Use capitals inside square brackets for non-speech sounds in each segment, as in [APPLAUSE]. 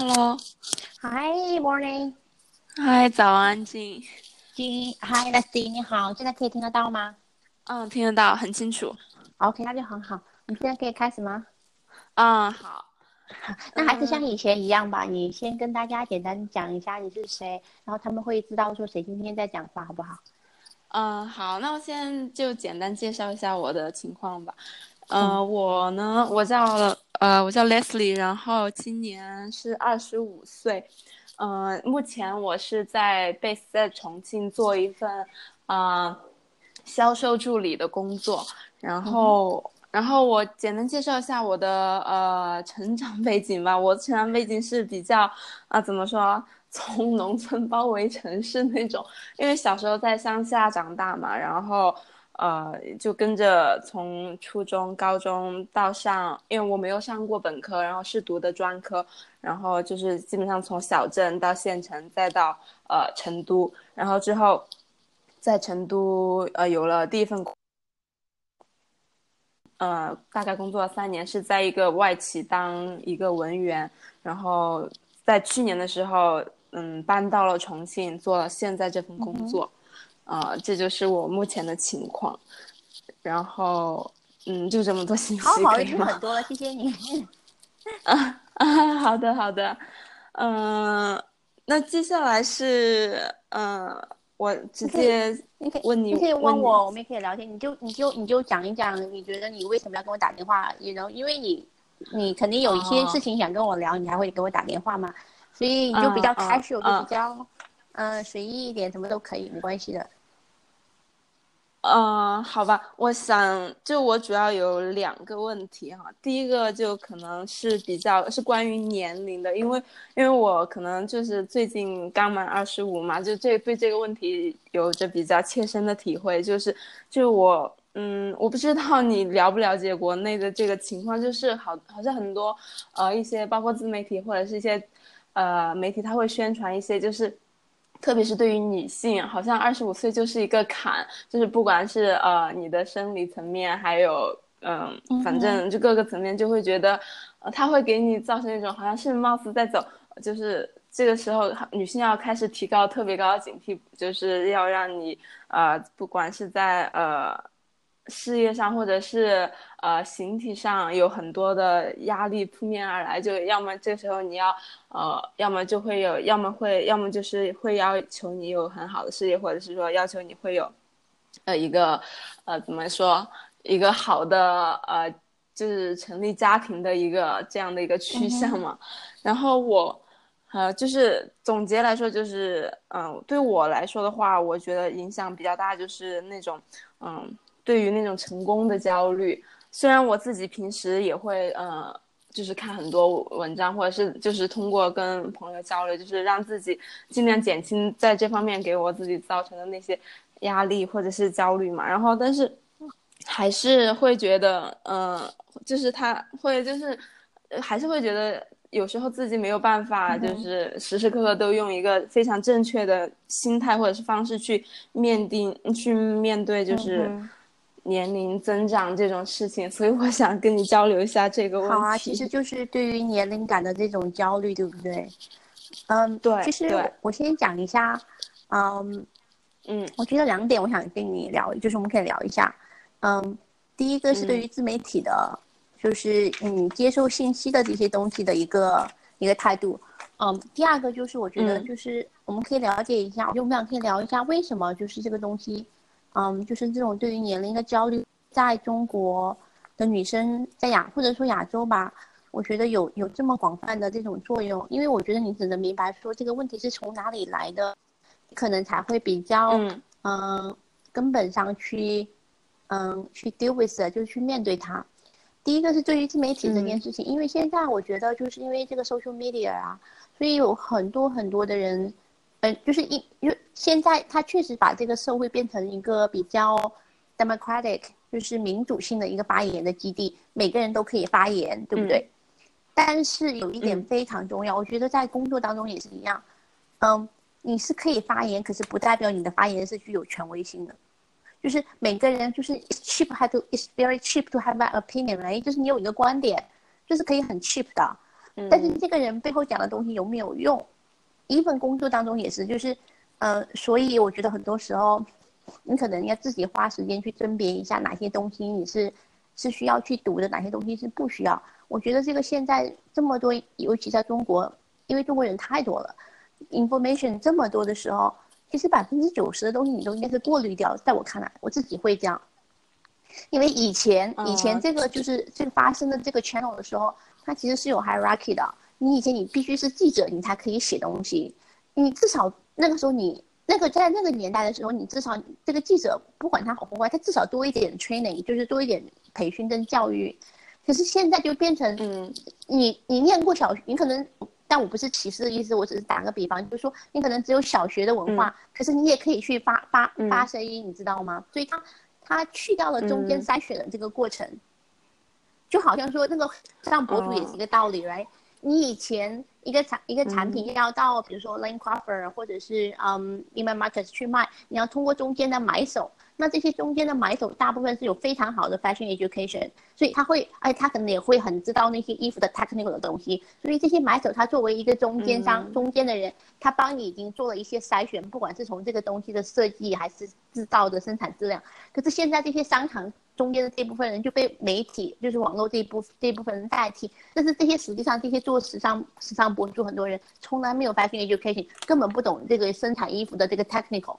Hello，Hi, morning. 嗨，早安，静。静，Hi, Leslie，你好，现在可以听得到吗嗯，听得到，很清楚。？OK，那就很好。你现在可以开始吗？嗯，好。[LAUGHS] 那还是像以前一样吧，你先跟大家简单讲一下你是谁，然后他们会知道说谁今天在讲话，好不好？嗯，好，那我现在就简单介绍一下我的情况吧。呃，我呢，我叫呃，我叫 Leslie，然后今年是二十五岁。呃，目前我是在 base 在重庆做一份呃销售助理的工作，然后。然后我简单介绍一下我的呃成长背景吧。我的成长背景是比较啊、怎么说，从农村包围城市那种。因为小时候在乡下长大嘛，然后呃就跟着从初中、高中到上，因为我没有上过本科，然后是读的专科，然后就是基本上从小镇到县城，再到呃成都，然后之后在成都呃有了第一份工。呃，大概工作了三年，是在一个外企当一个文员，然后在去年的时候，嗯，搬到了重庆，做了现在这份工作，呃，这就是我目前的情况，然后，嗯，就这么多信息好好？已经很多了，谢谢你。[LAUGHS] 啊啊，好的好的，嗯、那接下来是，嗯、我直接你可以，问你，你可以问我，我们也可以聊天。你就你就你就讲一讲，你觉得你为什么要跟我打电话？也能因为你你肯定有一些哦事情想跟我聊，你才会给我打电话嘛。所以你就比较嗯嗯 casual，、嗯就比较嗯、呃随意一点，什么都可以，没关系的。呃，好吧，我想就我主要有两个问题哈。第一个就可能是比较是关于年龄的，因为因为我可能就是最近刚满二十五嘛，就这对这个问题有着比较切身的体会，就是就我嗯，我不知道你了不了解国内的这个情况，就是好好像很多呃一些包括自媒体或者是一些呃媒体，他会宣传一些就是。特别是对于女性，好像二十五岁就是一个坎，就是不管是呃你的生理层面，还有嗯、反正就各个层面，就会觉得，呃，它会给你造成一种好像是貌似在走，就是这个时候女性要开始提高特别高的警惕，就是要让你呃，不管是在呃事业上或者是呃形体上有很多的压力扑面而来，就要么这时候你要呃，要么就会有，要么会，要么就是会要求你有很好的事业，或者是说要求你会有呃一个呃怎么说一个好的呃就是成立家庭的一个这样的一个趋向嘛。然后我呃就是总结来说，就是嗯、呃对我来说的话，我觉得影响比较大，就是那种嗯对于那种成功的焦虑。虽然我自己平时也会呃。就是看很多文章，或者是就是通过跟朋友交流，就是让自己尽量减轻在这方面给我自己造成的那些压力或者是焦虑嘛。然后，但是还是会觉得，呃、就是他会就是呃还是会觉得有时候自己没有办法，就是时时刻刻都用一个非常正确的心态或者是方式去面定去面对，就是。嗯年龄增长这种事情，所以我想跟你交流一下这个问题。好啊，其实就是对于年龄感的这种焦虑，对不对？嗯，对其实我先讲一下，嗯，嗯我觉得两点我想跟你聊，就是我们可以聊一下。嗯，第一个是对嗯于自媒体的，就是你接受信息的这些东西的一个一个态度。嗯，第二个就是我觉得嗯就是我们可以了解一下，就我们俩可以聊一下为什么就是这个东西，嗯，就是这种对于年龄的焦虑，在中国的女生在亚或者说亚洲吧，我觉得有有这么广泛的这种作用，因为我觉得你只能明白说这个问题是从哪里来的，可能才会比较嗯嗯根本上去嗯去 deal with，it，就是去面对它。第一个是对于自媒体这件事情，因为现在我觉得就是因为这个 social media 啊，所以有很多很多的人，嗯、就是一因为现在他确实把这个社会变成一个比较 democratic，就是民主性的一个发言的基地，每个人都可以发言，对不对？但是有一点嗯非常重要，我觉得在工作当中也是一样，嗯，你是可以发言，可是不代表你的发言是具有权威性的。就是每个人就是 it's cheap have to it's very cheap to have an opinion，right？就是你有一个观点，就是可以很 cheap 的，但是这个人背后讲的东西有没有用？一份工作当中也是，就是，呃，所以我觉得很多时候，你可能要自己花时间去甄别一下哪些东西你是是需要去读的，哪些东西是不需要。我觉得这个现在这么多，尤其在中国，因为中国人太多了，information 这么多的时候，其实百分之九十的东西你都应该是过滤掉。在我看来，我自己会这样，因为以前以前这个就是这个发生的这个 channel 的时候。它其实是有 hierarchy 的。你以前你必须是记者，你才可以写东西。你至少那个时候，你那个在那个年代的时候，你至少这个记者不管他好不坏，他至少多一点 training，就是多一点培训跟教育。可是现在就变成，嗯，你你念过小学，你可能，但我不是歧视的意思，我只是打个比方，就是说你可能只有小学的文化，可是你也可以去发发发声音，你知道吗？所以他他去掉了中间筛选的这个过程。就好像说那个上博主也是一个道理，right？你以前一个产一个产品要到比如说 Lane Crawford 或者是嗯 e m a Marcus 去卖，你要通过中间的买手。那这些中间的买手大部分是有非常好的 fashion education，所以他会，哎，他可能也会很知道那些衣服的 technical 的东西。所以这些买手他作为一个中间商、中间的人，他帮你已经做了一些筛选，不管是从这个东西的设计还是制造的生产质量。可是现在这些商场中间的这部分人就被媒体，就是网络这一部这一部分人代替。但是这些实际上这些做时尚时尚博主很多人从来没有 fashion education，根本不懂这个生产衣服的这个 technical。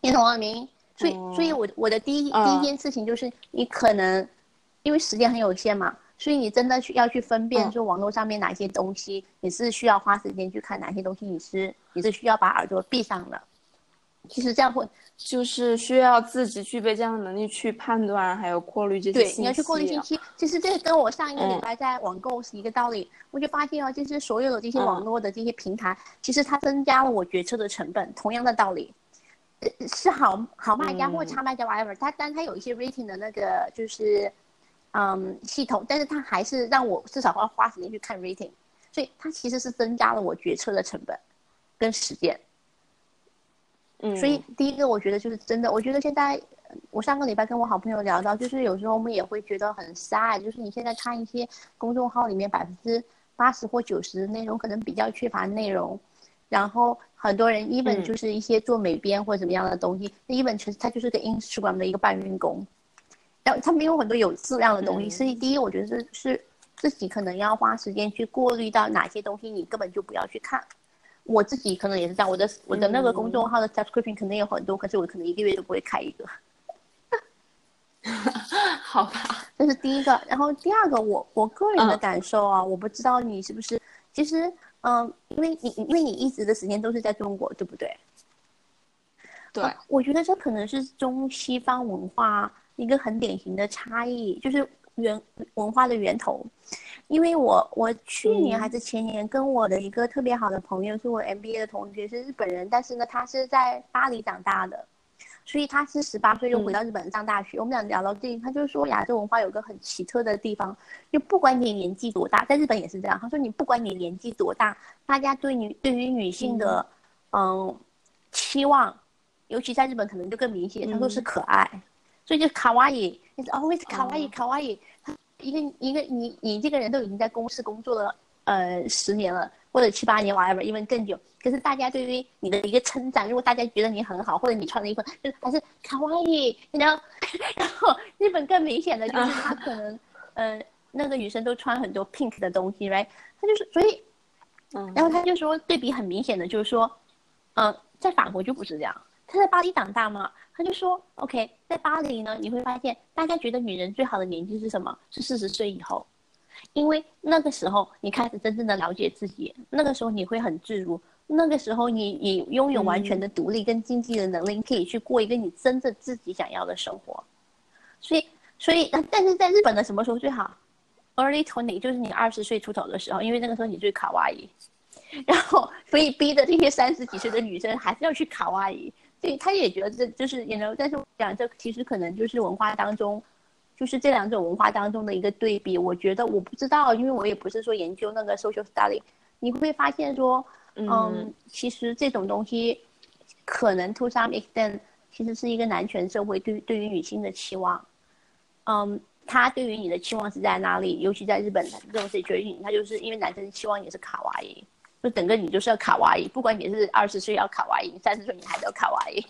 你懂我明？所以，所以我我的第一第一件事情就是，你可能因为时间很有限嘛，所以你真的去要去分辨，说网络上面哪些东西你是需要花时间去看，哪些东西你是你是需要把耳朵闭上的。其实这样会就是需要自己具备这样的能力去判断，还有过滤这些信息。对，你要去过滤信息。其实这跟我上一个礼拜在网购是一个道理。我就发现哦，就是所有的这些网络的这些平台，其实它增加了我决策的成本。同样的道理。是好好卖家或差卖家 whatever，它但它有一些 rating 的那个就是，嗯，系统，但是它还是让我至少要花时间去看 rating，所以它其实是增加了我决策的成本，跟时间。嗯，所以第一个我觉得就是真的，我觉得现在我上个礼拜跟我好朋友聊到，就是有时候我们也会觉得很 sad，就是你现在看一些公众号里面百分之八十或九十的内容可能比较缺乏内容。然后很多人一本就是一些做美编或者怎么样的东西，那一本其实他就是个 Instagram 的一个搬运工，然后他没有很多有质量的东西。所以第一，我觉得是是自己可能要花时间去过滤到哪些东西你根本就不要去看。我自己可能也是这样，我的我的那个公众号的 subscription 可能有很多，可是我可能一个月都不会开一个。[LAUGHS] 好吧，这是第一个。然后第二个，我我个人的感受啊，我不知道你是不是，其实。嗯，因为你因为你一直的时间都是在中国，对不对？对，我觉得这可能是中西方文化一个很典型的差异，就是源文化的源头。因为我我去年还是前年跟我的一个特别好的朋友，是我 MBA 的同学，是日本人，但是呢，他是在巴黎长大的。所以他是十八岁就回到日本上大学。我们俩聊到这，他就是说亚洲文化有个很奇特的地方，就不管你年纪多大，在日本也是这样。他说你不管你年纪多大，大家对女对于女性的嗯期望，尤其在日本可能就更明显。他说是可爱，所以就卡哇伊，is always 卡哇伊卡哇伊。他一个一个你你这个人都已经在公司工作了呃十年了。或者七八年，whatever，因为更久。可是大家对于你的一个称赞，如果大家觉得你很好，或者你穿的衣服就是还是卡哇伊，然后，[LAUGHS] 然后日本更明显的就是他可能，嗯，那个女生都穿很多 pink 的东西，right？他就是所以，嗯，然后他就说对比很明显的就是说，嗯，在法国就不是这样。他在巴黎长大嘛，他就说，OK，在巴黎呢，你会发现大家觉得女人最好的年纪是什么？是四十岁以后。因为那个时候你开始真正的了解自己，那个时候你会很自如，那个时候你你拥有完全的独立跟经济的能力，可以去过一个你真正自己想要的生活。所以，所以，但是在日本的什么时候最好？Early twenty，就是你二十岁出头的时候，因为那个时候你最卡哇伊。然后，所以逼的这些三十几岁的女生还是要去卡哇伊。所以，他也觉得这就是也能，但是我讲这其实可能就是文化当中。就是这两种文化当中的一个对比，我觉得我不知道，因为我也不是说研究那个 social study，你会发现说，嗯，其实这种东西可能 to some extent 其实是一个男权社会对对于女性的期望，嗯，他对于你的期望是在哪里？尤其在日本这种 situation，他就是因为男生期望也是卡哇伊，就整个你就是要卡哇伊，不管你是二十岁要卡哇伊，三十岁你还要卡哇伊。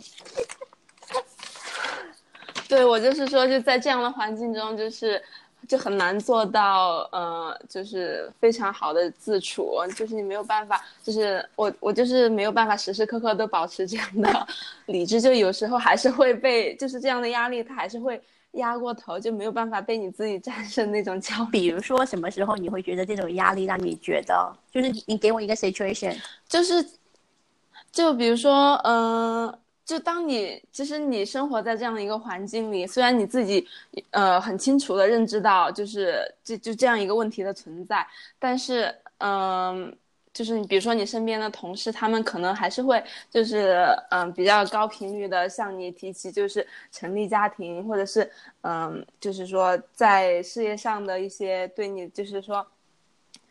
[LAUGHS] 对我就是说，就在这样的环境中，就是就很难做到，呃，就是非常好的自处，就是你没有办法，就是我我就是没有办法时时刻刻都保持这样的 [LAUGHS] 理智，就有时候还是会被就是这样的压力，他还是会压过头，就没有办法被你自己战胜那种焦虑。比如说什么时候你会觉得这种压力让你觉得，就是你给我一个 situation，就是就比如说，嗯。就当你其实你生活在这样的一个环境里，虽然你自己呃很清楚的认知到就是这就这样一个问题的存在，但是嗯，就是你比如说你身边的同事，他们可能还是会就是嗯比较高频率的向你提起就是成立家庭，或者是嗯就是说在事业上的一些对你就是说。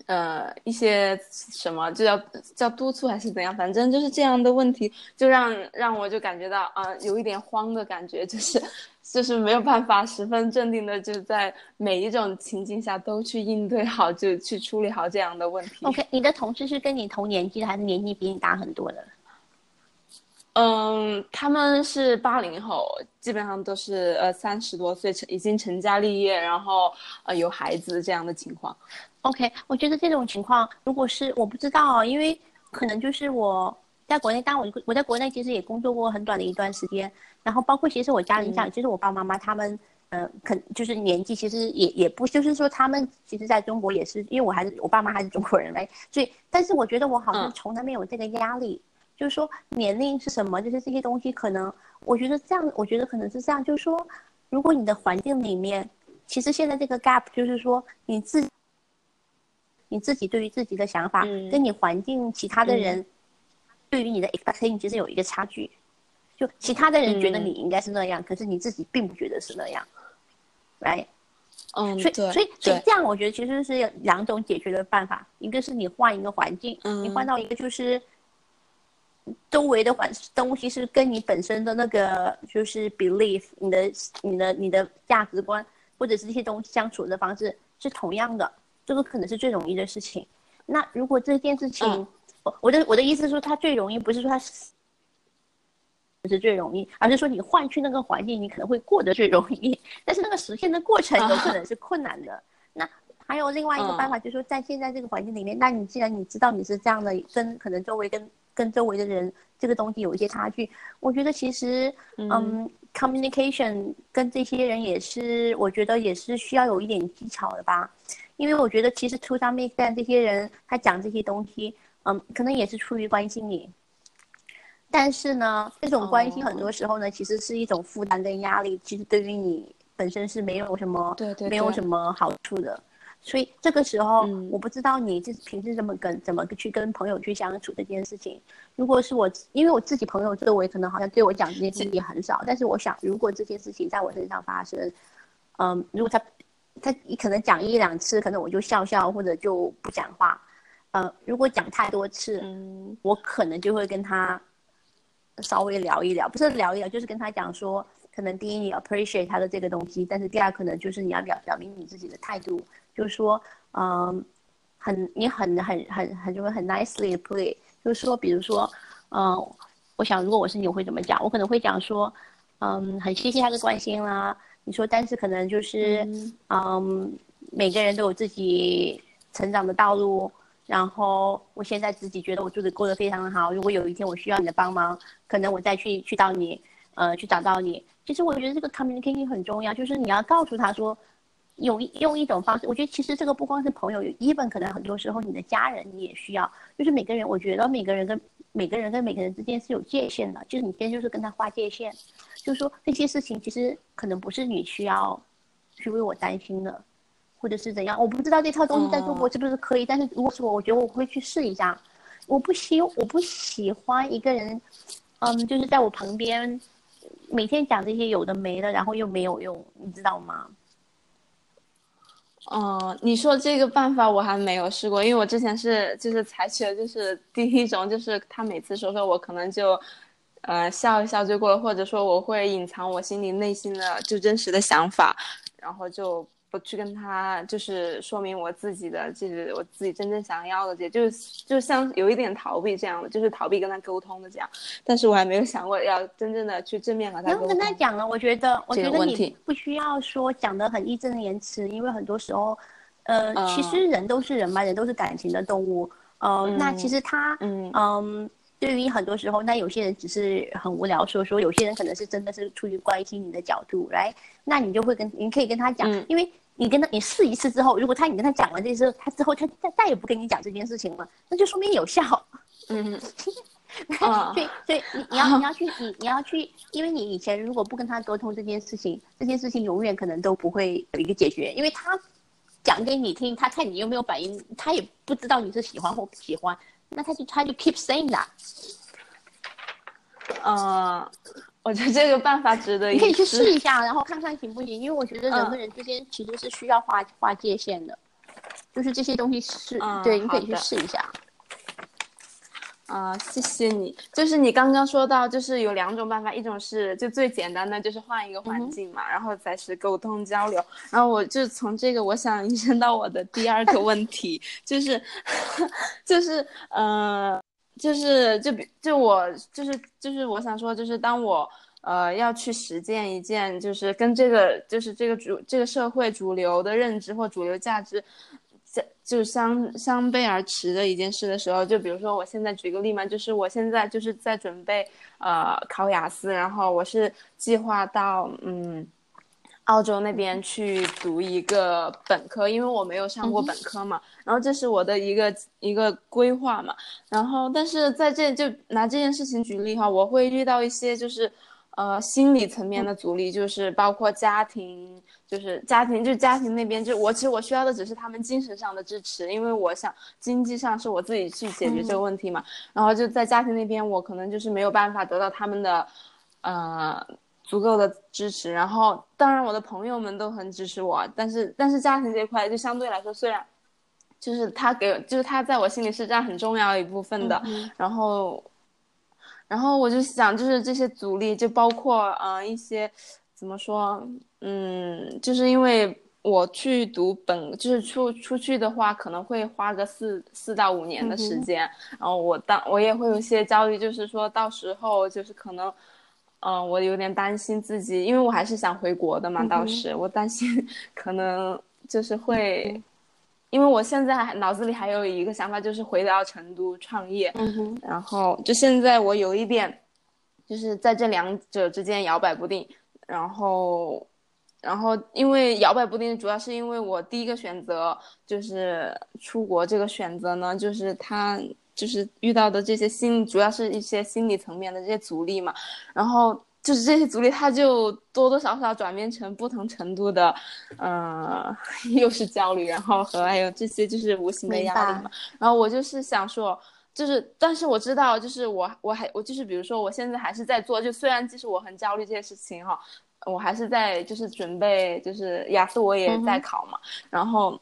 呃，一些什么就叫叫督促还是怎样，反正就是这样的问题，就让让我就感觉到啊，有一点慌的感觉，就是 [LAUGHS] 就是没有办法十分镇定的就在每一种情境下都去应对好，就去处理好这样的问题。OK，你的同事是跟你同年纪的，还是年纪比你大很多的？嗯，他们是八零后，基本上都是呃三十多岁成已经成家立业，然后呃有孩子这样的情况。OK，我觉得这种情况，如果是我不知道，因为可能就是我在国内，当我我在国内其实也工作过很短的一段时间，然后包括其实我家人像，其实我爸爸妈妈他们，嗯，肯就是年纪其实也也不就是说他们其实在中国也是，因为我还是我爸妈还是中国人嘞，所以但是我觉得我好像从来没有这个压力。就是说年龄是什么？就是这些东西可能，我觉得这样，我觉得可能是这样。就是说，如果你的环境里面，其实现在这个 gap 就是说你自你自己对于自己的想法，跟你环境其他的人对于你的 expectation 其实有一个差距。就其他的人觉得你应该是那样，可是你自己并不觉得是那样，right？嗯，所以所以所以这样，我觉得其实是有两种解决的办法。一个是你换一个环境，你换到一个就是。周围的环东西是跟你本身的那个就是 belief，你的你的你的价值观或者是这些东西相处的方式是同样的，这个可能是最容易的事情。那如果这件事情，我我的我的意思是说，它最容易不是说它是是最容易，而是说你换去那个环境，你可能会过得最容易。[LAUGHS] 但是那个实现的过程有可能是困难的。那还有另外一个办法，就是说在现在这个环境里面，那你既然你知道你是这样的，跟可能周围跟跟周围的人这个东西有一些差距，我觉得其实，嗯，communication 跟这些人也是，我觉得也是需要有一点技巧的吧，因为我觉得其实 to some extent 这些人他讲这些东西，嗯，可能也是出于关心你，但是呢，这种关心很多时候呢，其实是一种负担跟压力，其实对于你本身是没有什么，对对，没有什么好处的。所以这个时候，我不知道你就是平时怎么跟怎么去跟朋友去相处这件事情。如果是我，因为我自己朋友周围可能好像对我讲这件事情也很少，但是我想，如果这件事情在我身上发生，嗯，如果他他可能讲一两次，可能我就笑笑或者就不讲话。呃，如果讲太多次，嗯，我可能就会跟他稍微聊一聊，不是聊一聊，就是跟他讲说，可能第一你 appreciate 他的这个东西，但是第二可能就是你要表表明你自己的态度。就是说，嗯，很你很很很很就会很 nicely play，就是说，比如说，嗯，我想如果我是你，我会怎么讲？我可能会讲说，嗯，很谢谢他的关心啦。你说，但是可能就是，嗯，每个人都有自己成长的道路。然后我现在自己觉得我做的过得非常好。如果有一天我需要你的帮忙，可能我再去去到你，呃，去找到你。其实我觉得这个 communication 很重要，就是你要告诉他说。用用一种方式，我觉得其实这个不光是朋友，even 可能很多时候你的家人你也需要，就是每个人，我觉得每个人跟每个人跟每个人之间是有界限的，就是你今天就是跟他划界限，就是说这些事情其实可能不是你需要去为我担心的，或者是怎样，我不知道这套东西在中国是不是可以，但是如果是我，我觉得我会去试一下，我不喜我不喜欢一个人，嗯，就是在我旁边每天讲这些有的没的，然后又没有用，你知道吗？哦，你说这个办法我还没有试过，因为我之前是就是采取的就是第一种，就是他每次说说我可能就，呃笑一笑就过了，或者说我会隐藏我心里内心的就真实的想法，然后就不去跟他就是说明我自己的，就是我自己真正想要的，这就是就像有一点逃避这样的，就是逃避跟他沟通的这样。但是我还没有想过要真正的去正面和他沟通。跟他讲了，我觉得我觉得你不需要说讲的很义正言辞，因为很多时候，呃，其实人都是人嘛，人都是感情的动物。呃，那其实他，嗯嗯，对于很多时候，那有些人只是很无聊说说，有些人可能是真的是出于关心你的角度来，那你就会跟你可以跟他讲，嗯因为你跟他你试一次之后，如果他你跟他讲完这事，他之后他再再也不跟你讲这件事情了，那就说明有效。嗯啊所以所以你你要你要去你你要去，因为你以前如果不跟他沟通这件事情，这件事情永远可能都不会有一个解决，因为他讲给你听，他看你有没有反应，他也不知道你是喜欢或不喜欢，那他就他就 keep saying that。嗯，我觉得这个办法值得一你可以去试试一下，然后看看行不行。因为我觉得人嗯跟人之间其实是需要划划界限的，就是这些东西是、嗯对，你可以去试一下。啊、谢谢你。就是你刚刚说到，就是有两种办法，一种是就最简单的，就是换一个环境嘛，然后再是沟通交流。然后我就从这个，我想延伸到我的第二个问题，就是 [LAUGHS] 就是呃，就是就比就我就是就是我想说，就是当我。呃，要去实践一件就是跟这个就是这个主这个社会主流的认知或主流价值相就相相背而驰的一件事的时候，就比如说我现在举个例嘛，就是我现在就是在准备呃考雅思，然后我是计划到嗯澳洲那边去读一个本科，因为我没有上过本科嘛，然后这是我的一个一个规划嘛，然后但是在这就拿这件事情举例哈，我会遇到一些就是。呃，心理层面的阻力就是包括家庭，就是家庭，就家庭那边，就我其实我需要的只是他们精神上的支持，因为我想经济上是我自己去解决这个问题嘛。然后就在家庭那边，我可能就是没有办法得到他们的，呃，足够的支持。然后当然我的朋友们都很支持我，但是但是家庭这块就相对来说，虽然就是他给，就是他在我心里是占很重要一部分的，然后。然后我就想，就是这些阻力，就包括呃一些怎么说，嗯，就是因为我去读本，就是出出去的话，可能会花个四四到五年的时间。然后我当我也会有一些焦虑，就是说到时候就是可能，嗯、我有点担心自己，因为我还是想回国的嘛。当时我担心可能就是会。因为我现在还脑子里还有一个想法，就是回到成都创业。嗯哼，然后就现在我有一点，就是在这两者之间摇摆不定。然后，然后因为摇摆不定，主要是因为我第一个选择就是出国这个选择呢，就是他就是遇到的这些心，主要是一些心理层面的这些阻力嘛。然后就是这些阻力，它就多多少少转变成不同程度的，呃，[LAUGHS] 又是焦虑，然后和还有这些就是无形的压力嘛。然后我就是想说，就是，但是我知道，就是我我还我就是比如说，我现在还是在做，就虽然即使我很焦虑这些事情哈，我还是在就是准备，就是雅思我也在考嘛，然后。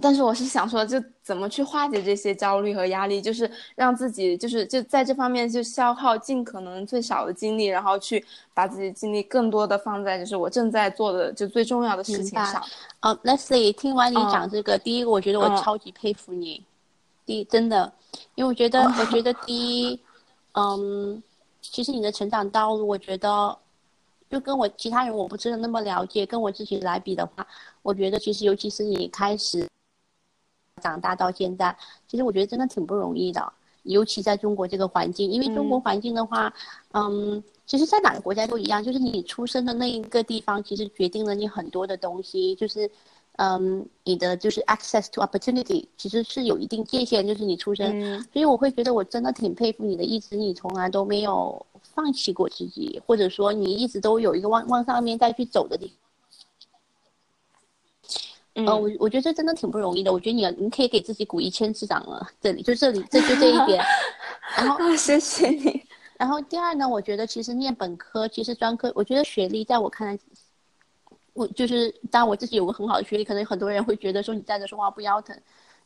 但是我是想说，就怎么去化解这些焦虑和压力，就是让自己就是就在这方面就消耗尽可能最少的精力，然后去把自己精力更多的放在就是我正在做的就最重要的事情上。呃，Leslie，听完你嗯讲这个，第一个我觉得我嗯超级佩服你，第一真的，因为我觉得，我觉得 [LAUGHS] 第一，嗯，其实你的成长道路，我觉得就跟我其他人我不是那么了解，跟我自己来比的话，我觉得其实尤其是你开始长大到现在，其实我觉得真的挺不容易的，尤其在中国这个环境，因为中国嗯。环境的话，嗯，其实，在哪个国家都一样，就是你出生的那一个地方，其实决定了你很多的东西，就是，嗯，你的就是 access to opportunity，其实是有一定界限，就是你出生，嗯。所以我会觉得我真的挺佩服你的，一直你从来都没有放弃过自己，或者说你一直都有一个往往上面再去走的地方。嗯呃，我我觉得这真的挺不容易的。我觉得你你可以给自己鼓一千次掌了。[LAUGHS] 这里就这里，这就这一点。[LAUGHS] 然后啊，谢谢你。然后第二呢，我觉得其实念本科，其实专科，我觉得学历在我看来，我就是当然我自己有个很好的学历，可能很多人会觉得说你站着说话不腰疼，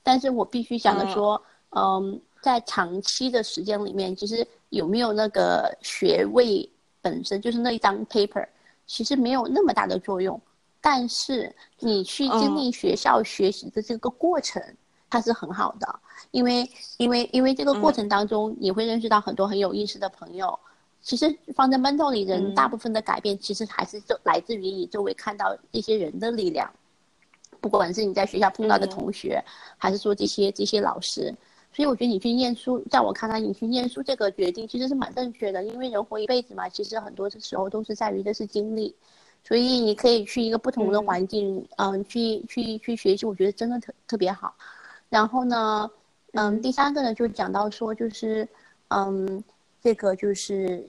但是我必须想着说，嗯在长期的时间里面，其实有没有那个学位本身就是那一张 paper，其实没有那么大的作用。但是你去经历学校学习的这个过程，它是很好的，因为因为因为这个过程当中，你会认识到很多很有意思的朋友。其实放在 mental 里，人大部分的改变，其实还是就来自于你周围看到这些人的力量，不管是你在学校碰到的同学，还是说这些这些老师。所以我觉得你去念书，在我看来，你去念书这个决定其实是蛮正确的，因为人活一辈子嘛，其实很多的时候都是在于的是经历，所以你可以去一个不同的环境，嗯，去去去学习，我觉得真的特特别好。然后呢，嗯，第三个呢，就讲到说，就是，嗯，这个就是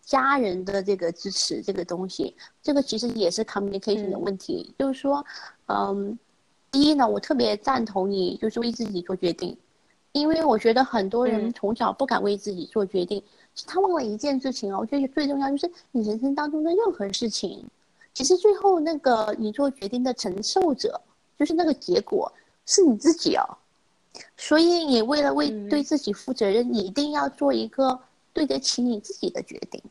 家人的这个支持这个东西，这个其实也是 communication 的问题，就是说，嗯，第一呢，我特别赞同你，就是为自己做决定。因为我觉得很多人从小不敢为自己做决定，他忘了一件事情哦。我觉得最重要就是你人生当中的任何事情，其实最后那个你做决定的承受者，就是那个结果是你自己哦。所以你为了为对自己负责任，你一定要做一个对得起你自己的决定，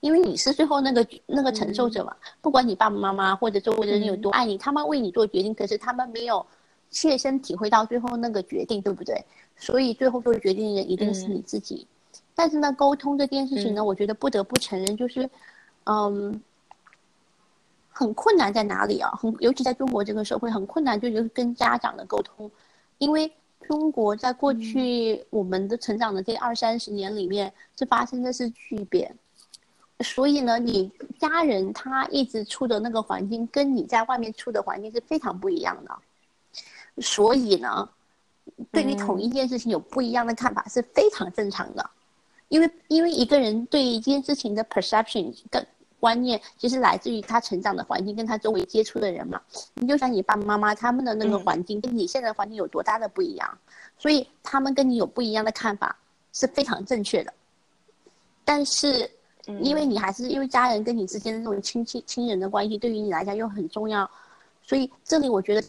因为你是最后那个那个承受者嘛。不管你爸爸妈妈或者周围的人有多爱你，他们为你做决定，可是他们没有切身体会到最后那个决定，对不对？所以最后做决定的人一定是你自己，但是呢，沟通这件事情呢，我觉得不得不承认，就是，嗯，很困难在哪里啊？很，尤其在中国这个社会，很困难，就是跟家长的沟通，因为中国在过去我们的成长的这二三十年里面，是发生的是巨变，所以呢，你家人他一直处的那个环境，跟你在外面处的环境是非常不一样的，所以呢。对于同一件事情有不一样的看法是非常正常的，因为因为一个人对一件事情的 perception 的观念，其实来自于他成长的环境跟他周围接触的人嘛。你就像你爸爸妈妈他们的那个环境跟你现在的环境有多大的不一样，所以他们跟你有不一样的看法是非常正确的。但是，因为你还是因为家人跟你之间的那种亲戚亲人的关系，对于你来讲又很重要，所以这里我觉得。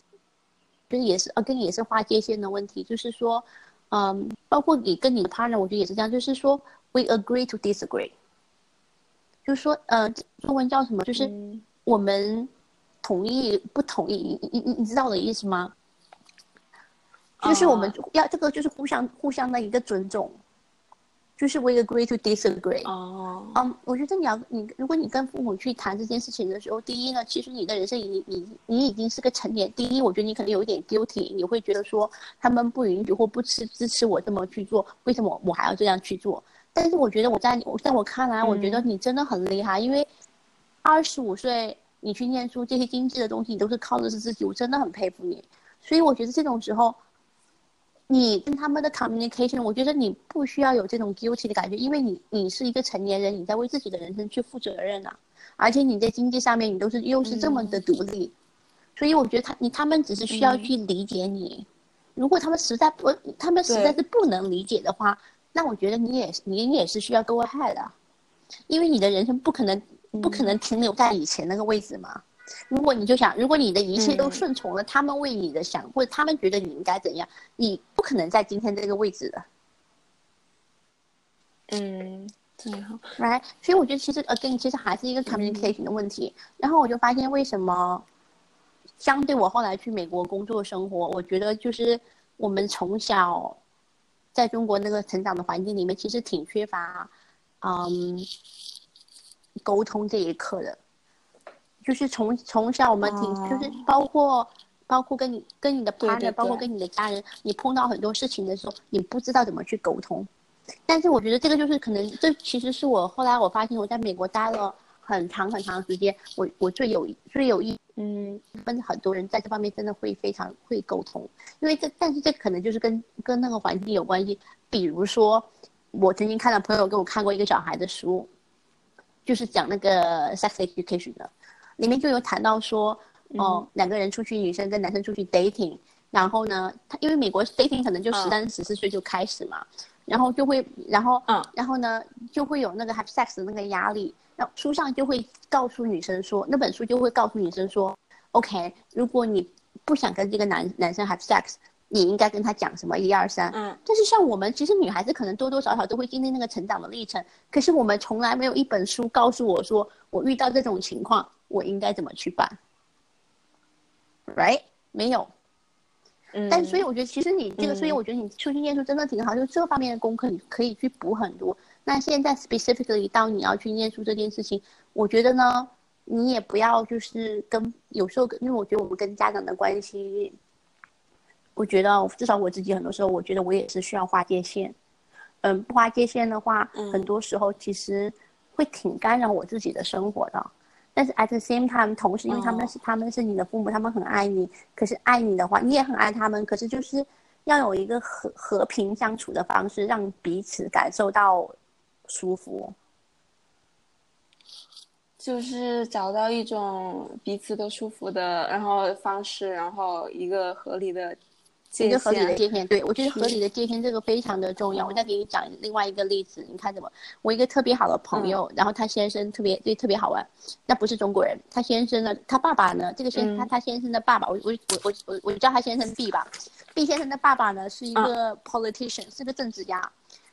就是也是，呃，跟你也是划界限的问题，就是说，嗯，包括你跟你的 partner，我觉得也是这样，就是说，we agree to disagree，就是说，呃，中文叫什么？就是我们同意不同意，你你你你知道我的意思吗？就是我们要这个，就是互相互相的一个尊重。就是 we agree to disagree。哦，嗯，我觉得你要你，如果你跟父母去谈这件事情的时候，第一呢，其实你的人生已你你已经是个成年。第一，我觉得你可能有一点 guilty，你会觉得说他们不允许或不支支持我这么去做，为什么我还要这样去做？但是我觉得我在我在我看来，我觉得你真的很厉害，因为二十五岁你去念书，这些经济的东西你都是靠的是自己，我真的很佩服你。所以我觉得这种时候。你跟他们的 communication，我觉得你不需要有这种 guilty 的感觉，因为你你是一个成年人，你在为自己的人生去负责任啊，而且你在经济上面你都是又是这么的独立，所以我觉得他你他们只是需要去理解你，如果他们实在不他们实在是不能理解的话，那我觉得你也你也是需要 go ahead 的，因为你的人生不可能不可能停留在以前那个位置嘛。如果你就想，如果你的一切都顺从了他们为你的想，或者他们觉得你应该怎样，你不可能在今天这个位置的。嗯，真好。Right，所以我觉得其实 again 其实还是一个 communication 的问题。然后我就发现为什么，相对我后来去美国工作生活，我觉得就是我们从小在中国那个成长的环境里面，其实挺缺乏，嗯，沟通这一课的。就是从从小我们挺就是包括包括跟你跟你的 partner，包括跟你的家人，你碰到很多事情的时候，你不知道怎么去沟通。但是我觉得这个就是可能，这其实是我后来我发现我在美国待了很长很长时间，我我最有最有意嗯，跟很多人在这方面真的会非常会沟通，因为这但是这可能就是跟跟那个环境有关系。比如说，我曾经看到朋友给我看过一个小孩的书，就是讲那个 sex education 的。里面就有谈到说，哦，两个人出去，女生跟男生出去 dating，然后呢，他因为美国 dating 可能就十三十四岁就开始嘛，然后就会，然后，嗯，然后呢，就会有那个 have sex 的那个压力，然后书上就会告诉女生说，那本书就会告诉女生说，OK，如果你不想跟这个男男生 have sex。你应该跟他讲什么一二三，嗯，但是像我们，其实女孩子可能多多少少都会经历那个成长的历程，可是我们从来没有一本书告诉我说，我遇到这种情况，我应该怎么去办。，right？没有。嗯，但所以我觉得，其实你这个，所以嗯我觉得你出去念书真的挺好，就这方面的功课你可以去补很多。那现在 specifically 到你要去念书这件事情，我觉得呢，你也不要就是跟有时候跟，因为我觉得我们跟家长的关系，我觉得至少我自己很多时候，我觉得我也是需要划界限。嗯，不划界限的话，嗯很多时候其实会挺干扰我自己的生活的。但是 at the same time，同时因为他们哦是、他们是你的父母，他们很爱你，可是爱你的话，你也很爱他们，可是就是要有一个和和平相处的方式，让彼此感受到舒服。就是找到一种彼此都舒服的，然后方式，然后一个合理的界限。一个合理的界限，对我觉得合理的界限这个非常的重要。我再给你讲另外一个例子，你看怎么？我一个特别好的朋友，然后他先生特别对特别好玩，那不是中国人，他先生呢，他爸爸呢，这个先、嗯他他先生的爸爸，我我我我我我叫他先生 B 吧，B 先生的爸爸呢是一个 politician，、是个政治家，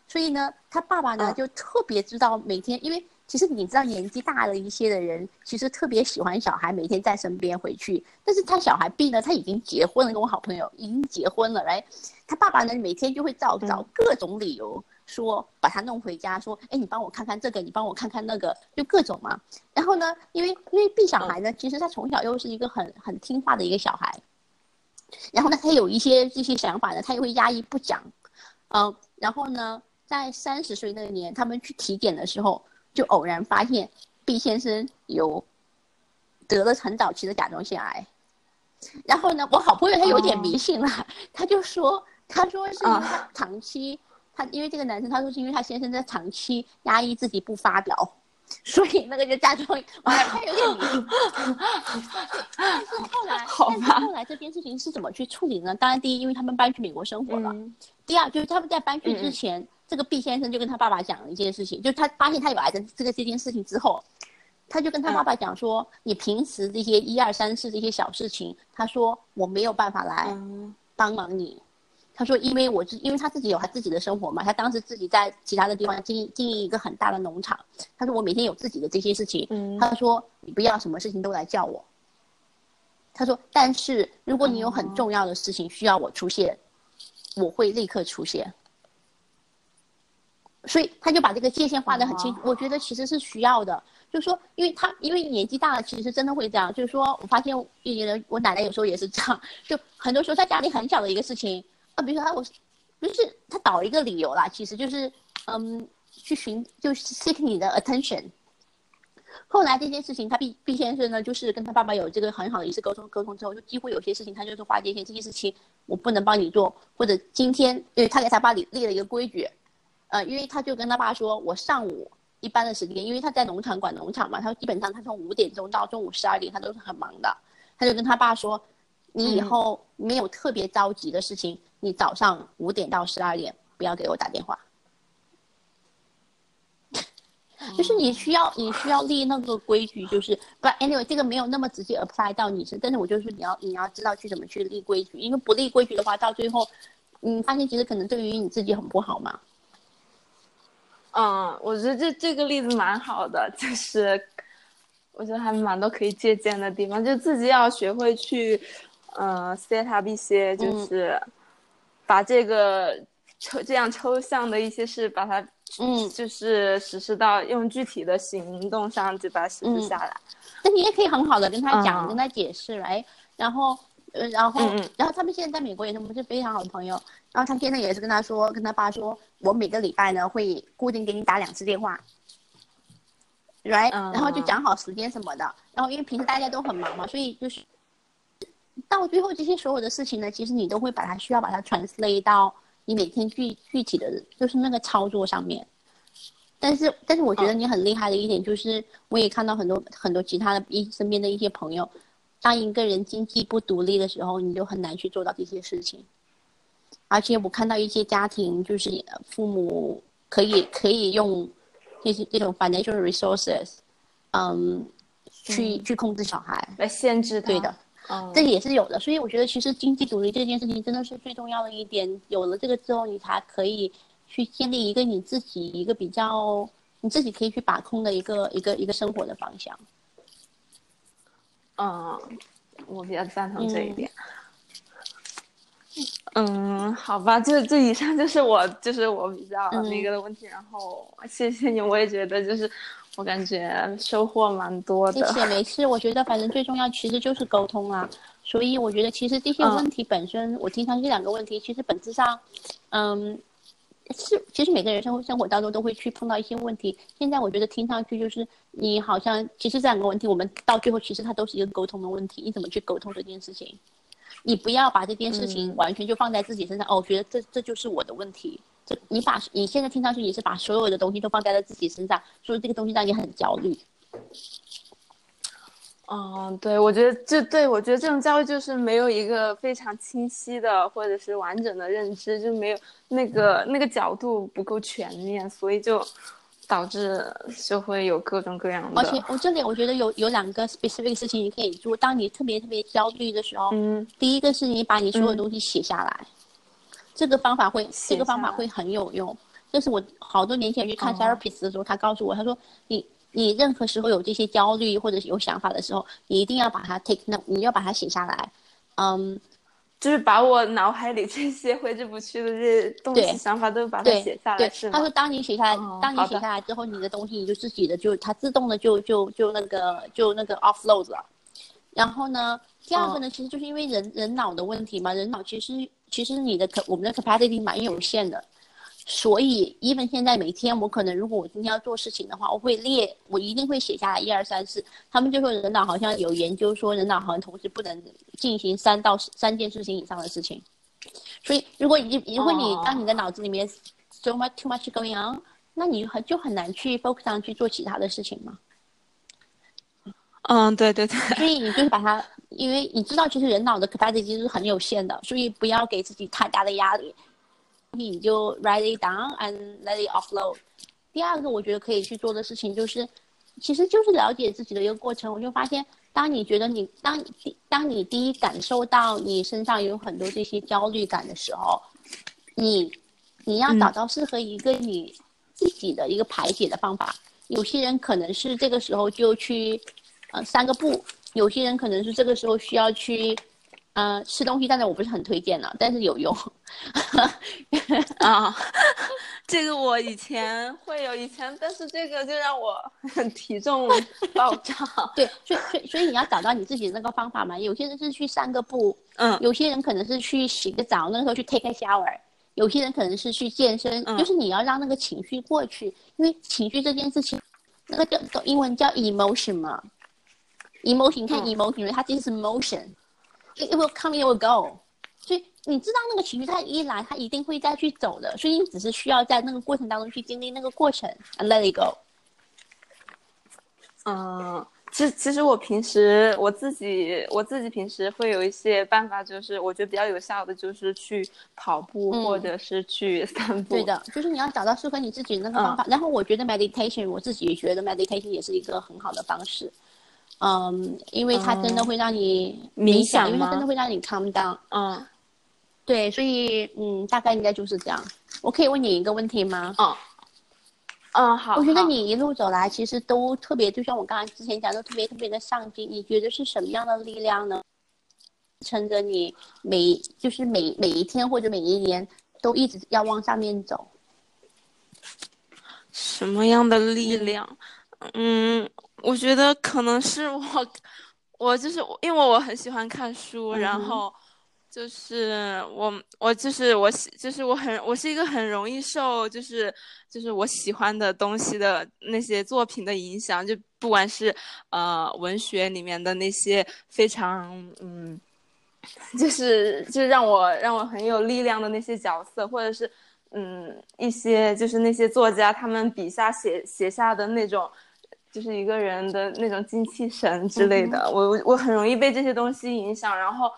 所以呢，他爸爸呢嗯就特别知道每天，因为其实你知道年纪大了一些的人，其实特别喜欢小孩每天在身边回去。但是他小孩 B 呢，他已经结婚了，跟我好朋友已经结婚了，来，他爸爸呢每天就会找找各种理由说把他弄回家，说，哎，你帮我看看这个，你帮我看看那个，就各种嘛。然后呢，因为因为 B 小孩呢，其实他从小又是一个很很听话的一个小孩，然后呢，他有一些这些想法呢，他也会压抑不讲，嗯，然后呢，在三十岁那年，他们去体检的时候，就偶然发现毕先生有得了很早期的甲状腺癌。然后呢，我好朋友他有点迷信了，他就说，他说是因为他长期，他因为这个男生，他说是因为他先生在长期压抑自己不发表，所以那个就甲状腺，我他有点迷信。[LAUGHS] 但是后来，但是后来这件事情是怎么去处理呢？当然，第一，因为他们搬去美国生活了。嗯第二，就是他们在搬去之前，这个毕先生就跟他爸爸讲了一件事情，就他发现他有癌症这个这件事情之后，他就跟他爸爸讲说：“你平时这些一二三四这些小事情，他说我没有办法来嗯帮忙你。他说，因为我是因为他自己有他自己的生活嘛，他当时自己在其他的地方经营经营一个很大的农场。他说我每天有自己的这些事情，嗯他说你不要什么事情都来叫我。他说，但是如果你有很哦重要的事情需要我出现，我会立刻出现。所以他就把这个界限画得很清楚，哦我觉得其实是需要的。就是说，因为他因为年纪大了，其实真的会这样。就是说我发现，有的我奶奶有时候也是这样，就很多时候在家里很小的一个事情，啊，比如说他我，就是他找一个理由啦，其实就是嗯，去寻就是 seek 你的 attention。后来这件事情，他毕毕先生呢，就是跟他爸爸有这个很好的一次沟通沟通之后，就几乎有些事情他就是划界限，这些事情我不能帮你做，或者今天因为他给他爸立立了一个规矩，呃，因为他就跟他爸说，我上午一般的时间，因为他在农场管农场嘛，他基本上他从五点钟到中午十二点，他都是很忙的，他就跟他爸说，你以后没有特别着急的事情，你早上五点到十二点不要给我打电话。就是你需要你需要立那个规矩，就是不 anyway 这个没有那么直接 apply 到你身，但是我就是说你要你要知道去怎么去立规矩，因为不立规矩的话，到最后，你发现其实可能对于你自己很不好嘛。嗯，我觉得这这个例子蛮好的，就是我觉得还蛮多可以借鉴的地方，就自己要学会去，呃，set up 一些，就是把这个抽这样抽象的一些事，把它，嗯。就是实施到用具体的行动上，就把它实施下来。那你也可以很好的跟他讲，嗯。跟他解释，哎，然后，呃，然后，然后他们现在在美国也是我们是非常好的朋友，然后他现在也是跟他说，跟他爸说，我每个礼拜呢会固定给你打两次电话，right，、嗯然后就讲好时间什么的，然后因为平时大家都很忙嘛，所以就是到最后这些所有的事情呢，其实你都会把它需要把它 translate 到你每天具具体的就是那个操作上面。但是，但是我觉得你很厉害的一点就是，我也看到很多很多其他的一身边的一些朋友，当一个人经济不独立的时候，你就很难去做到这些事情。而且我看到一些家庭，就是父母可以可以用这些这种 financial resources，嗯，去、嗯去控制小孩。来限制它。对的，嗯，这也是有的，所以我觉得其实经济独立这件事情真的是最重要的一点。有了这个之后，你才可以去建立一个你自己一个比较你自己可以去把控的一个一个一个生活的方向。嗯，我比较赞同这一点。嗯，[LAUGHS] 好吧，这这以上就是我就是我比较那个的问题。然后谢谢你，我也觉得就是我感觉收获蛮多的。谢谢，[LAUGHS] 没事。我觉得反正最重要其实就是沟通啊。所以我觉得其实这些问题本身，我听上这两个问题，其实本质上，嗯，是其实每个人生活生活当中都会去碰到一些问题。现在我觉得听上去就是你好像其实这两个问题，我们到最后其实它都是一个沟通的问题。你怎么去沟通这件事情？你不要把这件事情完全就放在自己身上。哦，我觉得这这就是我的问题。这你把你现在听上去你是把所有的东西都放在了自己身上，所以这个东西让你很焦虑。嗯，对，我觉得这对我觉得这种教育就是没有一个非常清晰的或者是完整的认知，就没有那个那个角度不够全面，所以就导致就会有各种各样的。而且我这里我觉得有有两个 specific 事情你可以做，当你特别特别焦虑的时候，嗯，第一个是你把你所有东西写下来，这个方法会这个方法会很有用。这是我好多年前去看 therapist 的时候，他告诉我，他说你。你任何时候有这些焦虑或者是有想法的时候，你一定要把它 take note，你要把它写下来，嗯，就是把我脑海里这些挥之不去的这些东西、想法都把它写下来，是他说，当你写下来，当你写下来之后，你的东西你就自己的就它自动的就就就那个就那个 offload 了。然后呢，第二个呢，其实就是因为人人脑的问题嘛，人脑其实其实你的可我们的 capacity 蛮有限的。所以，even 现在每天我可能，如果我今天要做事情的话，我会列，我一定会写下来一二三四。他们就说人脑好像有研究说，人脑好像同时不能进行三到三件事情以上的事情。所以，如果你如果你当你的脑子里面 so much too much going on，那你很就很难去 focus 上去做其他的事情嘛。嗯，对对对。所以你就是把它，因为你知道其实人脑的 capacity 是很有限的，所以不要给自己太大的压力。你就 write it down and let it offload。第二个，我觉得可以去做的事情就是，其实就是了解自己的一个过程。我就发现，当你觉得你当当你第一感受到你身上有很多这些焦虑感的时候，你你要找到适合一个你自己的一个排解的方法。有些人可能是这个时候就去呃散个步，有些人可能是这个时候需要去。嗯，吃东西，但是我不是很推荐了，但是有用。[LAUGHS] 啊，这个我以前会有，以前，但是这个就让我很体重爆炸。对，所以所以所以你要找到你自己的那个方法嘛。有些人是去散个步，嗯，有些人可能是去洗个澡，那个时候去 take a shower，有些人可能是去健身，就是你要让那个情绪过去，因为情绪这件事情，那个叫英文叫 emotion 嘛，emotion，看 emotion，它其实是 motion。It will come, it will go。所以你知道那个情绪，它一来，它一定会再去走的。所以你只是需要在那个过程当中去经历那个过程，and let it go。嗯，其实其实我平时我自己我自己平时会有一些办法，就是我觉得比较有效的，就是去跑步或者是去散步。对的，就是你要找到适合你自己的那个方法。然后我觉得 meditation，我自己觉得 meditation 也是一个很好的方式。嗯，因为它真的会让你冥想，因为它真的会让你 calm down。嗯，对，所以嗯，大概应该就是这样。我可以问你一个问题吗？嗯，嗯，好。我觉得你一路走来，其实都特别，就像我刚才之前讲的，特别特别的上进。你觉得是什么样的力量呢？撑着你每就是每每一天或者每一年都一直要往上面走？什么样的力量？嗯。我觉得可能是我，我就是因为我很喜欢看书，然后就是我我就是我喜就是我很我是一个很容易受就是就是我喜欢的东西的那些作品的影响，就不管是呃文学里面的那些非常嗯，就是就是让我让我很有力量的那些角色，或者是嗯一些就是那些作家他们笔下写写下的那种。就是一个人的那种精气神之类的，我我我很容易被这些东西影响，然后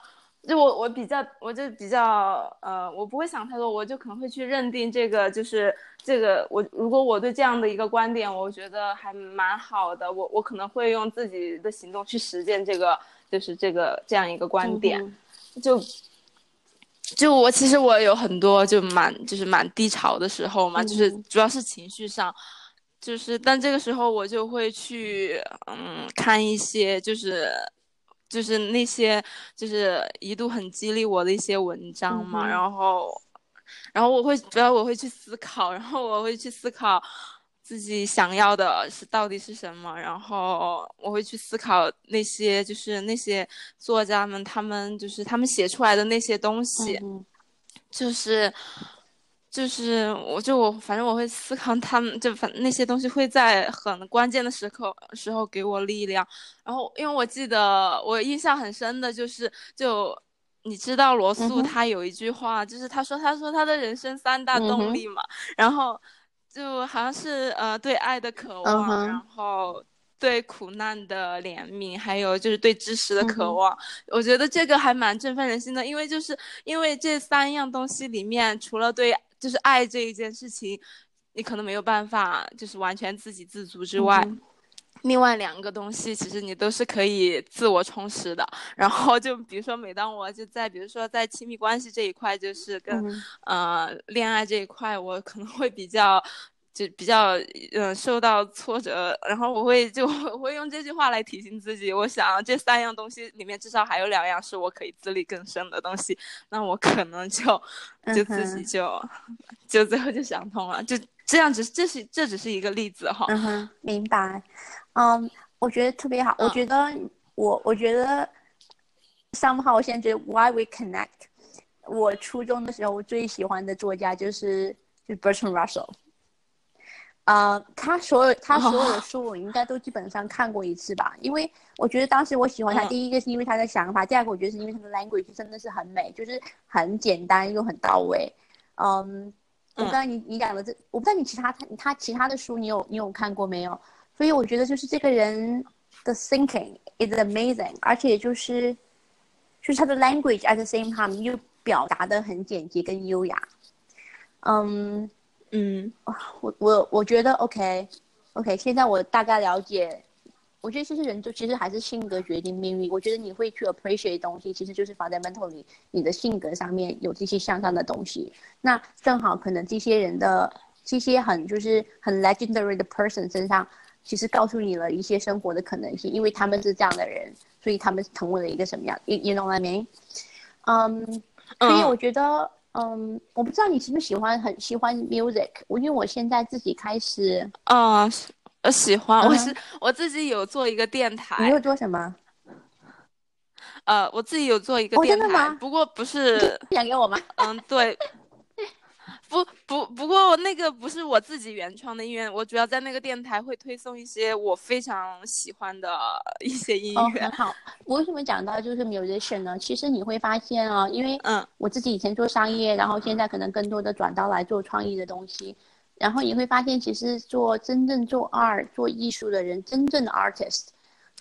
就我我比较我就比较呃，我不会想太多，我就可能会去认定这个就是这个我如果我对这样的一个观点，我觉得还蛮好的，我我可能会用自己的行动去实践这个就是这个这样一个观点，就就我其实我有很多就蛮就是蛮低潮的时候嘛，就是主要是情绪上。就是，但这个时候我就会去，嗯，看一些就是就是那些就是一度很激励我的一些文章嘛，然后，然后我会主要我会去思考，然后我会去思考自己想要的是到底是什么，然后我会去思考那些就是那些作家们他们就是他们写出来的那些东西，就是。就是，我就我反正我会思考他们，就反那些东西会在很关键的时刻时候给我力量。然后，因为我记得我印象很深的就是，就你知道罗素他有一句话，就是他说他说他的人生三大动力嘛，然后就好像是呃对爱的渴望，然后。对苦难的怜悯，还有就是对知识的渴望，我觉得这个还蛮振奋人心的。因为就是因为这三样东西里面，除了对就是爱这一件事情，你可能没有办法就是完全自给自足之外，另外两个东西其实你都是可以自我充实的。然后就比如说，每当我就在比如说在亲密关系这一块，就是跟呃恋爱这一块，我可能会比较。就比较嗯受到挫折，然后我会就 [LAUGHS] 我会用这句话来提醒自己，我想这三样东西里面至少还有两样是我可以自力更生的东西，那我可能就就自己就就最后就想通了，就这样子，这是这只是一个例子哈。嗯哼，明白。嗯，我觉得特别好。我觉得我我觉得 somehow 我现在觉得 why we connect。我初中的时候我最喜欢的作家就是就是 Bertrand Russell。呃，他所有他所有的书我应该都基本上看过一次吧，因为我觉得当时我喜欢他，第一个是因为他的想法，第二个我觉得是因为他的 language 真的是很美，就是很简单又很到位。嗯，我不知道你你讲的这，我不知道你其他他他其他的书你有你有看过没有？所以我觉得就是这个人的 thinking is amazing，而且就是就是他的 language at the same time 又表达的很简洁跟优雅。嗯。嗯，我我我觉得 OK，OK，现在我大概了解。我觉得这些人就其实还是性格决定命运。我觉得你会去 appreciate 东西，其实就是 fundamentally 你的性格上面有这些向上的东西。那正好可能这些人的这些很就是很 legendary 的 person 身上，其实告诉你了一些生活的可能性，因为他们是这样的人，所以他们成为了一个什么样？你你懂了没？嗯，所以我觉得。嗯，我不知道你是不是喜欢很喜欢 music。我因为我现在自己开始啊，呃，喜欢。我是我自己有做一个电台。你有做什么？呃，我自己有做一个电台，不过不是讲给我吗？嗯，对。不不不过那个不是我自己原创的音乐，我主要在那个电台会推送一些我非常喜欢的一些音乐。很好，我为什么讲到就是 musician 呢？其实你会发现啊，因为嗯，我自己以前做商业，然后现在可能更多的转到来做创意的东西，然后你会发现，其实做真正做 art 做艺术的人，真正的 artist，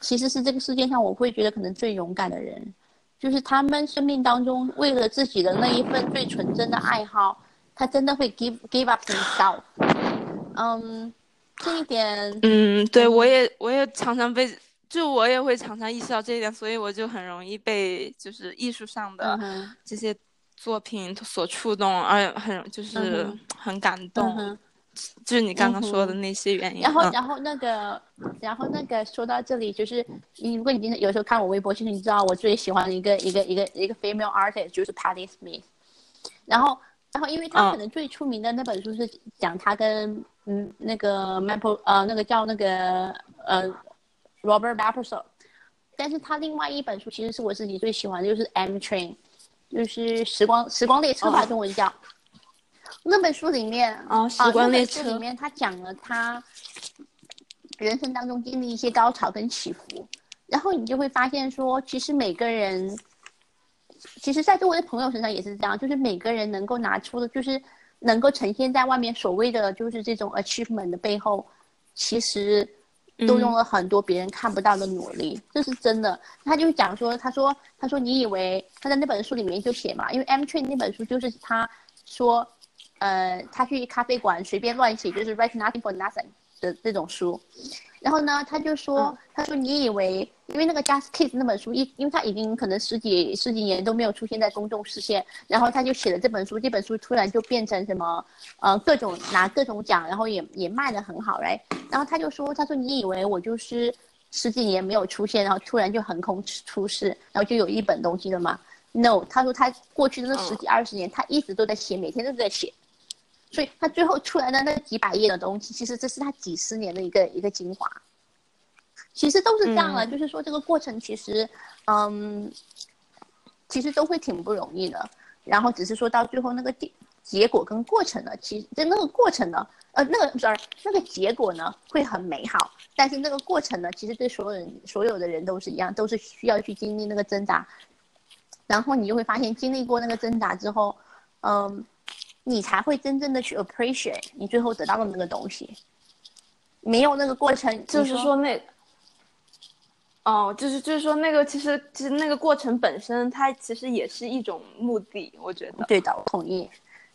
其实是这个世界上我会觉得可能最勇敢的人，就是他们生命当中为了自己的那一份最纯真的爱好。他真的会 give give up himself，嗯，这一点，嗯，对我也我也常常被，就我也会常常意识到这一点，所以我就很容易被就是艺术上的这些作品所触动，而很就是很感动，就是你刚刚说的那些原因。然后然后那个然后那个说到这里，就是你如果你今天有时候看我微博，其实你知道我最喜欢的一个一个一个一个 female artist 就是 Patti Smith，然后。然后，因为他可能最出名的那本书是讲他跟嗯那个 Maple 呃那个叫那个呃 Robert Mapplethorpe，但是他另外一本书其实是我自己最喜欢的，就是 M Train，就是时光时光列车吧，中文叫。那本书里面啊，时光列车里面他讲了他人生当中经历一些高潮跟起伏，然后你就会发现说，其实每个人。其实，在周围的朋友身上也是这样，就是每个人能够拿出的，就是能够呈现在外面所谓的就是这种 achievement 的背后，其实都用了很多别人看不到的努力，这是真的。他就讲说，他说，他说，你以为他在那本书里面就写嘛？因为 M Train 那本书就是他说，呃，他去咖啡馆随便乱写，就是 write nothing for nothing 的这种书。然后呢，他就说，他说你以为，因为那个《Just Kiss》那本书，一因为他已经可能十几十几年都没有出现在公众视线，然后他就写了这本书，这本书突然就变成什么，呃，各种拿各种奖，然后也也卖的很好，嘞，然后他就说，他说你以为我就是十几年没有出现，然后突然就横空出世，然后就有一本东西了吗？No，他说他过去的那十几二十年，他一直都在写，每天都在写，所以他最后出来的那几百页的东西，其实这是他几十年的一个一个精华。其实都是这样了，就是说这个过程其实，嗯，其实都会挺不容易的。然后只是说到最后那个结结果跟过程呢，其实就那个过程呢，呃，那个 sorry，那个结果呢会很美好。但是那个过程呢，其实对所有人所有的人都是一样，都是需要去经历那个挣扎，然后你就会发现，经历过那个挣扎之后，嗯，你才会真正的去 appreciate 你最后得到的那个东西。没有那个过程，就是说那，哦，就是就是说那个，其实其实那个过程本身，它其实也是一种目的，我觉得。对的，我同意。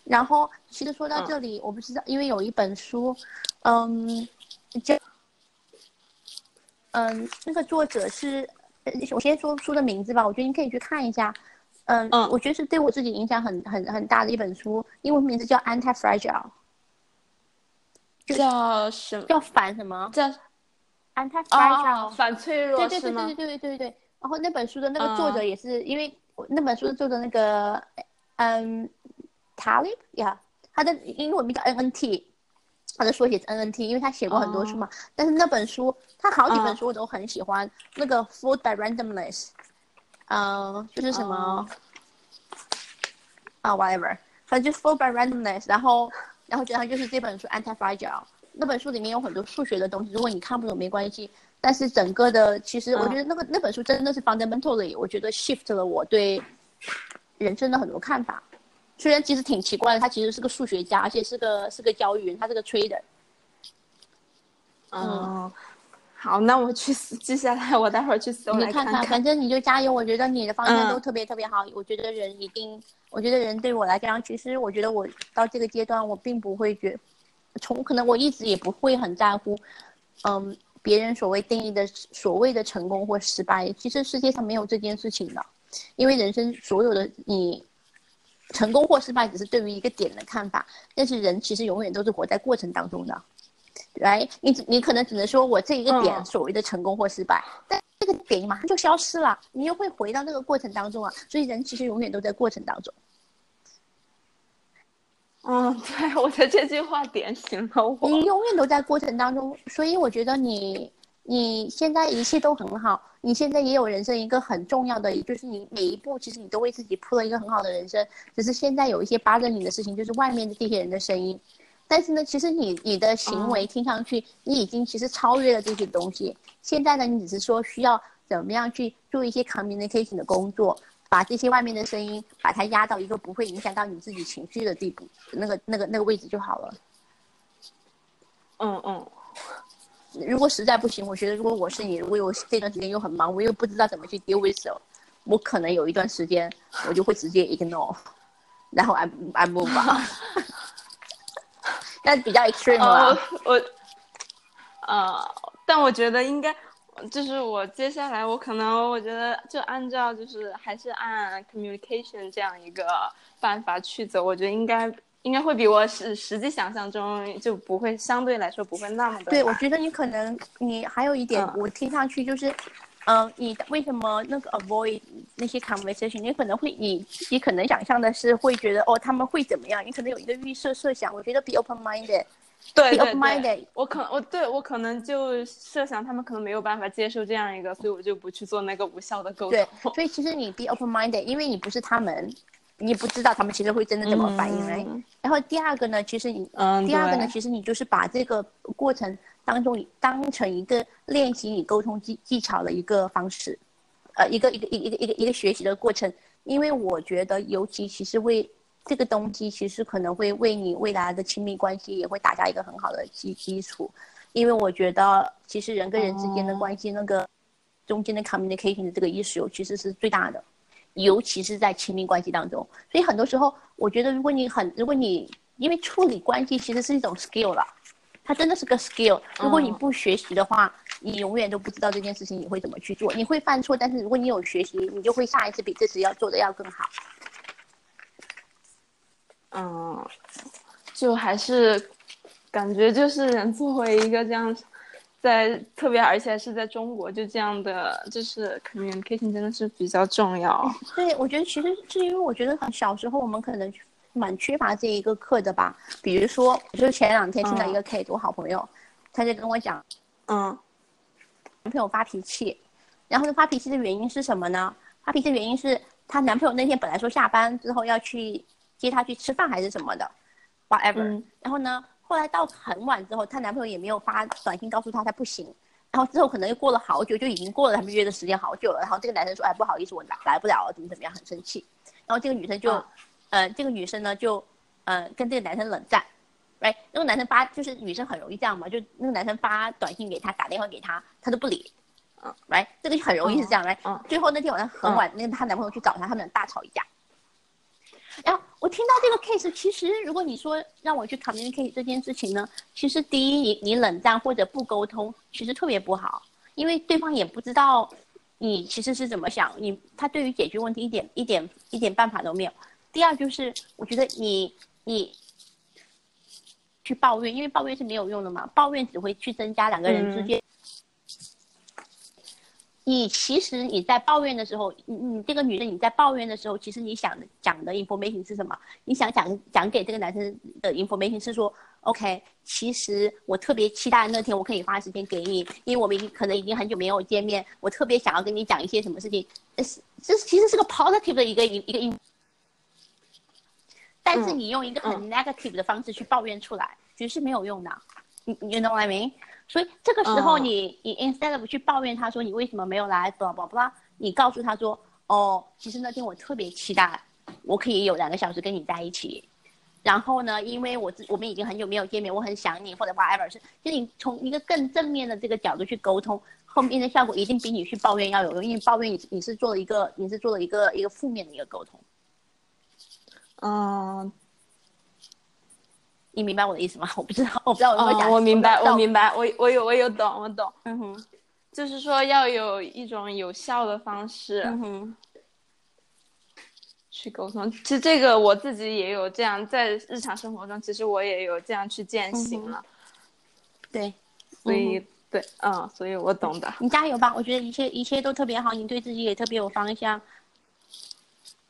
然后，其实说到这里，我不知道，因为有一本书，嗯，这。嗯，那个作者是，我先说书的名字吧。我觉得你可以去看一下。嗯嗯，我觉得是对我自己影响很很很大的一本书，英文名字叫《Anti-Fragile》，叫什么？叫反什么？叫 Anti-Fragile，反脆弱，对对对对对对对对。然后那本书的那个作者也是，因为那本书的作者那个，嗯，Talib 呀，他的英文名叫 NNT。他的缩写是 NNT，因为他写过很多书嘛。但是那本书，他好几本书我都很喜欢。那个 Food by Randomness，嗯，就是什么啊，whatever，反正就是 Food by Randomness。然后，然后，然后就是这本书 Anti-Fragile。那本书里面有很多数学的东西，如果你看不懂没关系。但是整个的，其实我觉得那个那本书真的是 fundamentally，我觉得 shift 了我对人生的很多看法。虽然其实挺奇怪的，他其实是个数学家，而且是个是个交易员，他是个 trader。嗯，好，那我去记下来，我待会儿去搜来看看。反正你就加油，我觉得你的方向都特别特别好。我觉得人一定，我觉得人对我来讲，其实我觉得我到这个阶段，我并不会觉，从可能我一直也不会很在乎，嗯，别人所谓定义的所谓的成功或失败，其实世界上没有这件事情的，因为人生所有的你。成功或失败只是对于一个点的看法，但是人其实永远都是活在过程当中的，来，你你可能只能说我这一个点所谓的成功或失败，但这个点马上就消失了，你又会回到那个过程当中啊，所以人其实永远都在过程当中。嗯，[LAUGHS] 对，我的这句话点醒了我。你永远都在过程当中，所以我觉得你。你现在一切都很好，你现在也有人生一个很重要的，也就是你每一步其实你都为自己铺了一个很好的人生，只是现在有一些扒着你的事情，就是外面的这些人的声音。但是呢，其实你你的行为听上去，你已经其实超越了这些东西。现在呢，你只是说需要怎么样去做一些 communication 的工作，把这些外面的声音把它压到一个不会影响到你自己情绪的地步，那个那个那个位置就好了。嗯嗯。如果实在不行，我觉得如果我是你，如果我这段时间又很忙，我又不知道怎么去 deal with it，我可能有一段时间我就会直接 ignore，然后 I I move on。但比较 extreme 了。我，呃，但我觉得应该，就是我接下来我可能我觉得就按照就是还是按 communication 这样一个办法去走，我觉得应该。应该会比我实实际想象中就不会相对来说不会那么的。对，我觉得你可能你还有一点，我听上去就是，嗯，你为什么那个 avoid 那些 conversation？你可能会你自己可能想象的是会觉得哦他们会怎么样？你可能有一个预设设想。我觉得 be open minded。对对对。我可我对我可能就设想他们可能没有办法接受这样一个，所以我就不去做那个无效的沟通。对，所以其实你 be open minded，因为你不是他们。你不知道他们其实会真的怎么反应嘞。然后第二个呢，其实你，第二个呢，其实你就是把这个过程当中当成一个练习你沟通技技巧的一个方式，呃，一个一个一个一个一个学习的过程。因为我觉得，尤其其实为这个东西，其实可能会为你未来的亲密关系也会打下一个很好的基基础。因为我觉得，其实人跟人之间的关系，那个中间的 communication 的这个 issue 其实是最大的。尤其是在亲密关系当中，所以很多时候，我觉得如果你很，如果你因为处理关系其实是一种 skill 了，它真的是个 skill。如果你不学习的话，你永远都不知道这件事情你会怎么去做。你会犯错，但是如果你有学习，你就会下一次比这次要做的要更好。嗯，就还是感觉就是作为一个这样在特别而且是在中国，就这样的就是 communication 真的是比较重要。[LAUGHS] 对，我觉得其实是因为我觉得小时候我们可能蛮缺乏这一个课的吧。比如说，就是前两天听到一个 Kate，我好朋友，他就跟我讲，嗯，男朋友发脾气，然后呢发脾气的原因是什么呢？发脾气的原因是她男朋友那天本来说下班之后要去接她去吃饭还是什么的，whatever，然后呢？后来到很晚之后，她男朋友也没有发短信告诉她她不行，然后之后可能又过了好久，就已经过了他们约的时间好久了。然后这个男生说：“哎，不好意思，我来来不了了，怎么怎么样，很生气。”然后这个女生就，呃，这个女生呢就，呃，跟这个男生冷战，right？那个男生发就是女生很容易这样嘛，就那个男生发短信给她，打电话给她，她都不理，嗯，right？这个很容易是这样，right？最后那天晚上很晚，那个她男朋友去找她，他们俩大吵一架。然后我听到这个 case，其实如果你说让我去 communicate 这件事情呢，其实第一，你你冷战或者不沟通，其实特别不好，因为对方也不知道你其实是怎么想，你他对于解决问题一点一点一点办法都没有。第二就是，我觉得你你去抱怨，因为抱怨是没有用的嘛，抱怨只会去增加两个人之间。你其实你在抱怨的时候，你你这个女的你在抱怨的时候，其实你想讲的 information 是什么？你想讲讲给这个男生的 information 是说，OK，其实我特别期待那天我可以花时间给你，因为我们已经可能已经很久没有见面，我特别想要跟你讲一些什么事情。是这其实是个 positive 的一个一一个 in，但是你用一个很 negative 的方式去抱怨出来，其实是没有用的。你你 know what I mean？所以这个时候，你你 instead of 去抱怨他说你为什么没有来，blah blah blah，你告诉他说，哦，其实那天我特别期待，我可以有两个小时跟你在一起。然后呢，因为我自我们已经很久没有见面，我很想你，或者 whatever，是就你从一个更正面的这个角度去沟通，后面的效果一定比你去抱怨要有用，因为抱怨你你是做了一个你是做了一个一个负面的一个沟通。嗯。你明白我的意思吗？[LAUGHS] 我不知道，我不知道我。我明白，我明白，我我有我有懂，我懂。嗯哼，就是说要有一种有效的方式，嗯哼，去沟通。其实这个我自己也有这样，在日常生活中，其实我也有这样去践行了。对，所以对，嗯，所以我懂的。你加油吧！我觉得一切一切都特别好，你对自己也特别有方向。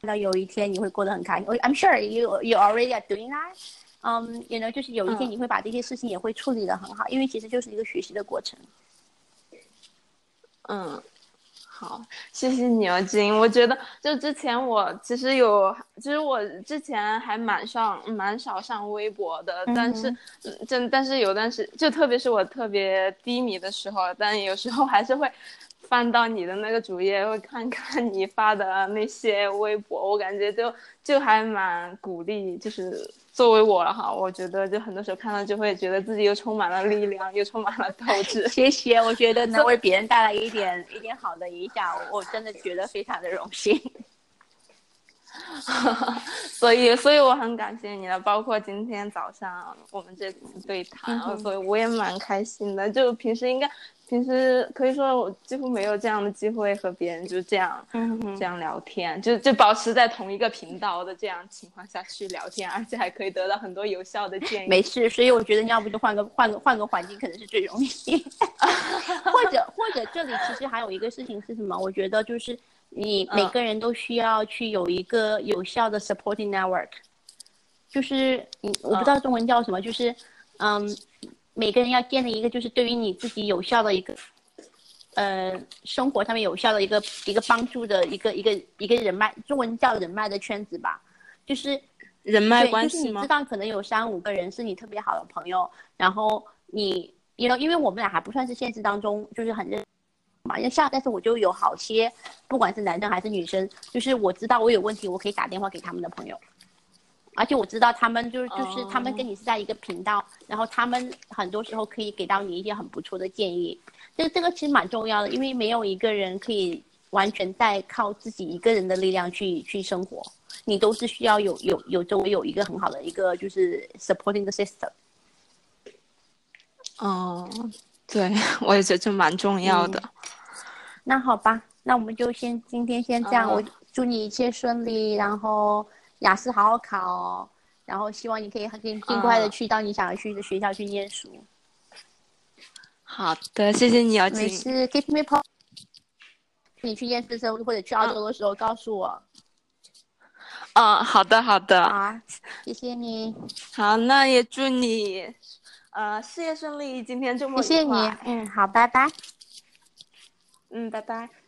那有一天你会过得很开心。I'm sure you you already are doing that. 嗯，也能就是有一天你会把这些事情也会处理的很好，因为其实就是一个学习的过程。嗯，好，谢谢你啊，金。我觉得就之前我其实有，其实我之前还蛮上蛮少上微博的，但是真但是有段时就特别是我特别低迷的时候，但有时候还是会翻到你的那个主页，会看看你发的那些微博，我感觉就就还蛮鼓励，就是。作为我了哈，我觉得就很多时候看到就会觉得自己又充满了力量，又充满了斗志。谢谢，我觉得能为别人带来一点一点好的影响，我真的觉得非常的荣幸。[LAUGHS] 所以，所以我很感谢你了，包括今天早上我们这次对谈，所以我也蛮开心的。就平时应该。平时可以说我几乎没有这样的机会和别人就这样，这样聊天，就就保持在同一个频道的这样情况下去聊天，而且还可以得到很多有效的建议。没事，所以我觉得你要不就换个换个换个环境，可能是最容易。[LAUGHS] 或者或者这里其实还有一个事情是什么？我觉得就是你每个人都需要去有一个有效的 supporting network，就是你我不知道中文叫什么，就是嗯。每个人要建立一个，就是对于你自己有效的一个，呃，生活上面有效的一个一个帮助的一个一个一个人脉，中文叫人脉的圈子吧，就是人脉关系就是你知道，可能有三五个人是你特别好的朋友，然后你，因为因为我们俩还不算是现实当中就是很认嘛，要像，但是我就有好些，不管是男生还是女生，就是我知道我有问题，我可以打电话给他们的朋友。而且我知道他们就是就是他们跟你是在一个频道，然后他们很多时候可以给到你一些很不错的建议，这这个其实蛮重要的，因为没有一个人可以完全在靠自己一个人的力量去去生活，你都是需要有有有周围有一个很好的一个就是 supporting the system。哦，对，[LAUGHS] 我也觉得这蛮重要的。那好吧，那我们就先今天先这样，我祝你一切顺利，然后。雅思好好考哦，然后希望你可以很尽尽快的去到你想要去的学校去念书。好的，谢谢你，姚没静。事，keep me posted。你去验尸的时候或者去澳洲的时候告诉我。嗯，好的，好的。好，谢谢你。好，那也祝你，呃，事业顺利，今天这么谢谢你。嗯，好，拜拜。嗯，拜拜。